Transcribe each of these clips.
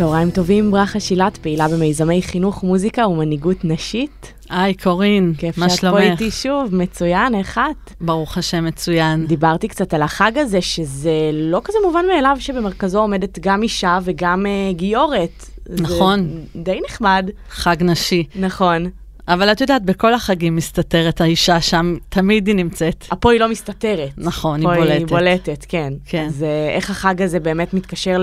צהריים טובים, ברכה שילת, פעילה במיזמי חינוך, מוזיקה ומנהיגות נשית. היי, קורין, כיף מה שאת שלומך? פה איתי שוב, מצוין, איך את? ברוך השם, מצוין. דיברתי קצת על החג הזה, שזה לא כזה מובן מאליו שבמרכזו עומדת גם אישה וגם uh, גיורת. נכון. די נחמד. חג נשי. נכון. אבל את יודעת, בכל החגים מסתתרת האישה שם, תמיד היא נמצאת. פה היא לא מסתתרת. נכון, פה היא בולטת. היא בולטת, כן. כן. אז uh, איך החג הזה באמת מתקשר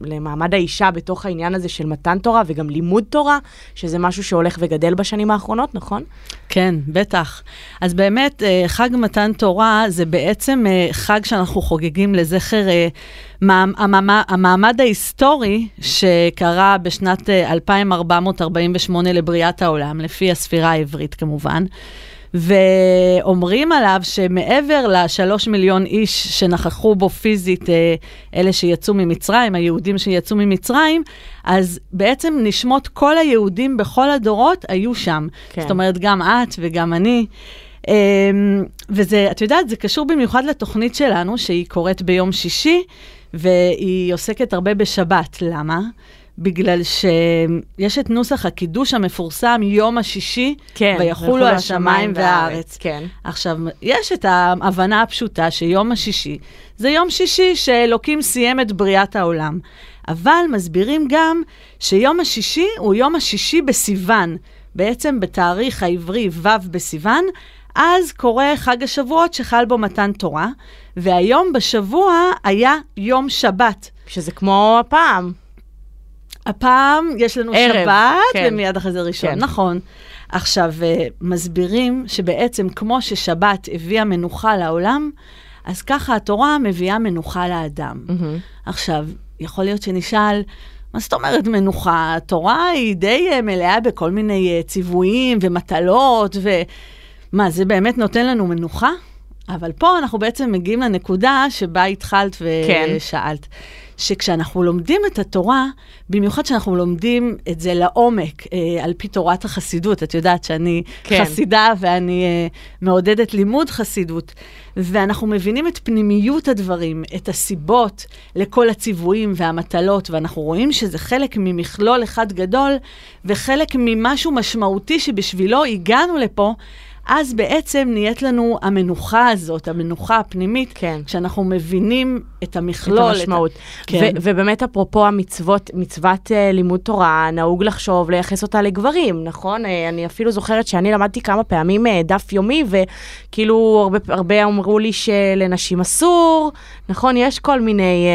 למעמד האישה בתוך העניין הזה של מתן תורה וגם לימוד תורה, שזה משהו שהולך וגדל בשנים האחרונות, נכון? כן, בטח. אז באמת, אה, חג מתן תורה זה בעצם אה, חג שאנחנו חוגגים לזכר אה, מעמ- המעמ- המעמד ההיסטורי שקרה בשנת אה, 2448 לבריאת העולם, לפי הספירה העברית כמובן. ואומרים עליו שמעבר לשלוש מיליון איש שנכחו בו פיזית, אה, אלה שיצאו ממצרים, היהודים שיצאו ממצרים, אז בעצם נשמות כל היהודים בכל הדורות היו שם. כן. זאת אומרת, גם את וגם אני. אמ, וזה, את יודעת, זה קשור במיוחד לתוכנית שלנו, שהיא קורית ביום שישי, והיא עוסקת הרבה בשבת. למה? בגלל שיש את נוסח הקידוש המפורסם, יום השישי, כן. ויחולו השמיים והארץ. כן. עכשיו, יש את ההבנה הפשוטה שיום השישי זה יום שישי שאלוקים סיים את בריאת העולם. אבל מסבירים גם שיום השישי הוא יום השישי בסיוון. בעצם בתאריך העברי ו' בסיוון, אז קורה חג השבועות שחל בו מתן תורה, והיום בשבוע היה יום שבת. שזה כמו הפעם. הפעם יש לנו ערב, שבת, כן. ומיד אחרי זה ראשון. כן. נכון. עכשיו, אה, מסבירים שבעצם כמו ששבת הביאה מנוחה לעולם, אז ככה התורה מביאה מנוחה לאדם. מהמם. עכשיו, יכול להיות שנשאל, מה זאת אומרת מנוחה? התורה היא די אה, מלאה בכל מיני אה, ציוויים ומטלות, ומה, זה באמת נותן לנו מנוחה? אבל פה אנחנו בעצם מגיעים לנקודה שבה התחלת כן. שכשאנחנו לומדים את התורה, במיוחד כשאנחנו לומדים את זה לעומק, אה, על פי תורת החסידות, את יודעת שאני. כן. חסידה ואני אה, מעודדת לימוד חסידות, ואנחנו מבינים את פנימיות הדברים, את הסיבות לכל הציוויים והמטלות, ואנחנו רואים שזה חלק ממכלול אחד גדול, וחלק ממשהו משמעותי שבשבילו הגענו לפה. אז בעצם נהיית לנו המנוחה הזאת, המנוחה הפנימית, כן. כשאנחנו מבינים את המכלול. את המשמעות. כן. ו- ובאמת, אפרופו המצוות, מצוות uh, לימוד תורה, נהוג לחשוב, לייחס אותה לגברים, נכון? Uh, אני אפילו זוכרת שאני למדתי כמה פעמים uh, דף יומי, וכאילו הרבה, הרבה אמרו לי שלנשים אסור, נכון? יש כל מיני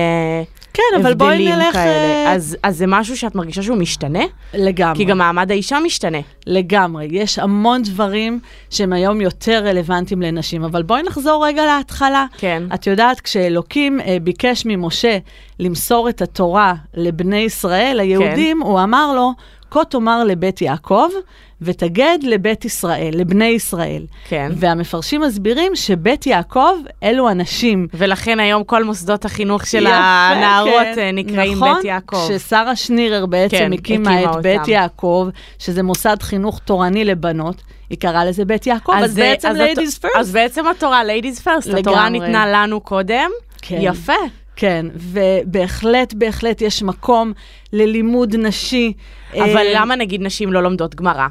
uh, כן, אבל בואי נלך, כאלה. אה, אז, אז זה משהו שאת מרגישה שהוא משתנה? לגמרי. כי גם מעמד האישה משתנה. לגמרי. יש המון דברים שהם היום יותר רלוונטיים לנשים, אבל בואי נחזור רגע להתחלה. כן. את יודעת, כשאלוקים אה, ביקש ממשה למסור את התורה לבני ישראל, היהודים, הוא אמר לו, כה תאמר לבית יעקב, ותגד לבית ישראל, לבני ישראל. כן. והמפרשים מסבירים שבית יעקב אלו הנשים. ולכן היום כל מוסדות החינוך של יפה, הנערות כן. אה, נקראים נכון, בית יעקב. ששרה שנירר בעצם כן, הקימה הקימה את בית אותם. יעקב, שזה מוסד חינוך תורני לבנות, היא קראה לזה בית יעקב, אז, זה- בעצם אז ladies first. אז בעצם התורה, ladies first, התורה לגמרי. ניתנה לנו קודם. כן. יפה. כן, ובהחלט, בהחלט יש מקום ללימוד נשי. אבל אה, למה נגיד נשים לא לומדות גמרא?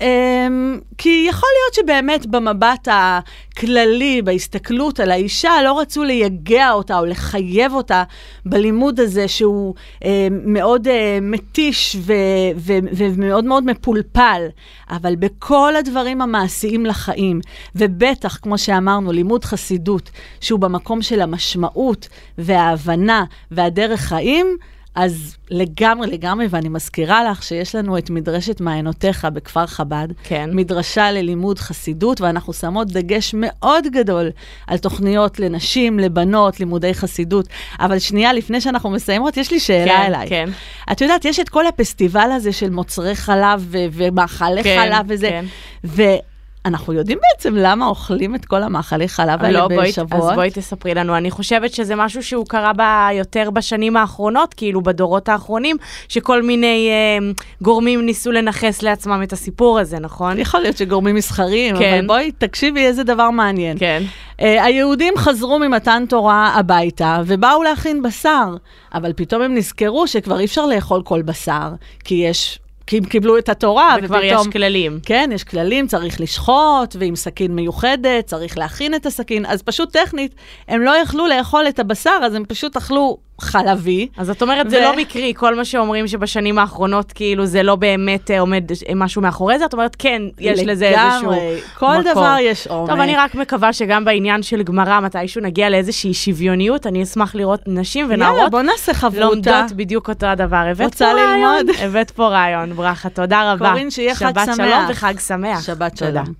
אמ, כי יכול להיות שבאמת במבט הכללי, בהסתכלות על האישה, לא רצו לייגע אותה או לחייב אותה בלימוד הזה שהוא אה, מאוד אה, מתיש ו- ו- ומאוד מאוד מפולפל, אבל בכל הדברים המעשיים לחיים, ובטח, כמו שאמרנו, לימוד חסידות, שהוא במקום של המשמעות וההבנה והדרך חיים, אז לגמרי, לגמרי, ואני מזכירה לך שיש לנו את מדרשת מעיינותיך בכפר חב"ד, כן. מדרשה ללימוד חסידות, ואנחנו שמות דגש מאוד גדול על תוכניות לנשים, לבנות, לימודי חסידות. אבל שנייה, לפני שאנחנו מסיימות, יש לי שאלה כן, אליי. כן. את יודעת, יש את כל הפסטיבל הזה של מוצרי חלב ו- ומאכלי כן, חלב וזה, כן. ו... אנחנו יודעים בעצם למה אוכלים את כל המאכלי חלב האלה לא, בואי, בשבועות? אז בואי תספרי לנו. אני חושבת שזה משהו שהוא קרה ב, יותר בשנים האחרונות, כאילו בדורות האחרונים, שכל מיני אה, גורמים ניסו לנכס לעצמם את הסיפור הזה, נכון? יכול להיות שגורמים מסחריים, כן. אבל בואי תקשיבי איזה דבר מעניין. כן. Uh, היהודים חזרו ממתן תורה הביתה ובאו להכין בשר, אבל פתאום הם נזכרו שכבר אי אפשר לאכול כל בשר, כי יש... כי הם קיבלו את התורה, וכבר ופתאום... יש כללים. כן, יש כללים, צריך לשחוט, ועם סכין מיוחדת, צריך להכין את הסכין, אז פשוט טכנית, הם לא יכלו לאכול את הבשר, אז הם פשוט אכלו חלבי. אז את אומרת, זה ו- לא מקרי, כל מה שאומרים שבשנים האחרונות, כאילו, זה לא באמת אה, עומד אה, משהו מאחורי זה, את אומרת, כן, יש לזה איזשהו לגמרי, כל מקור. דבר יש עומק. טוב, אני רק מקווה שגם בעניין של גמרא, מתישהו נגיע לאיזושהי שוויוניות, אני אשמח לראות נשים יאללה, ונערות בוא נעשה חברותה. לומדות בדיוק אותו הדבר. הבאת פה רעיון, ללמוד? הבאת פה רעיון, ברכה, תודה רבה. קורין, שיהיה חג שבת שמח. שלום וחג שמח. שבת. שלום.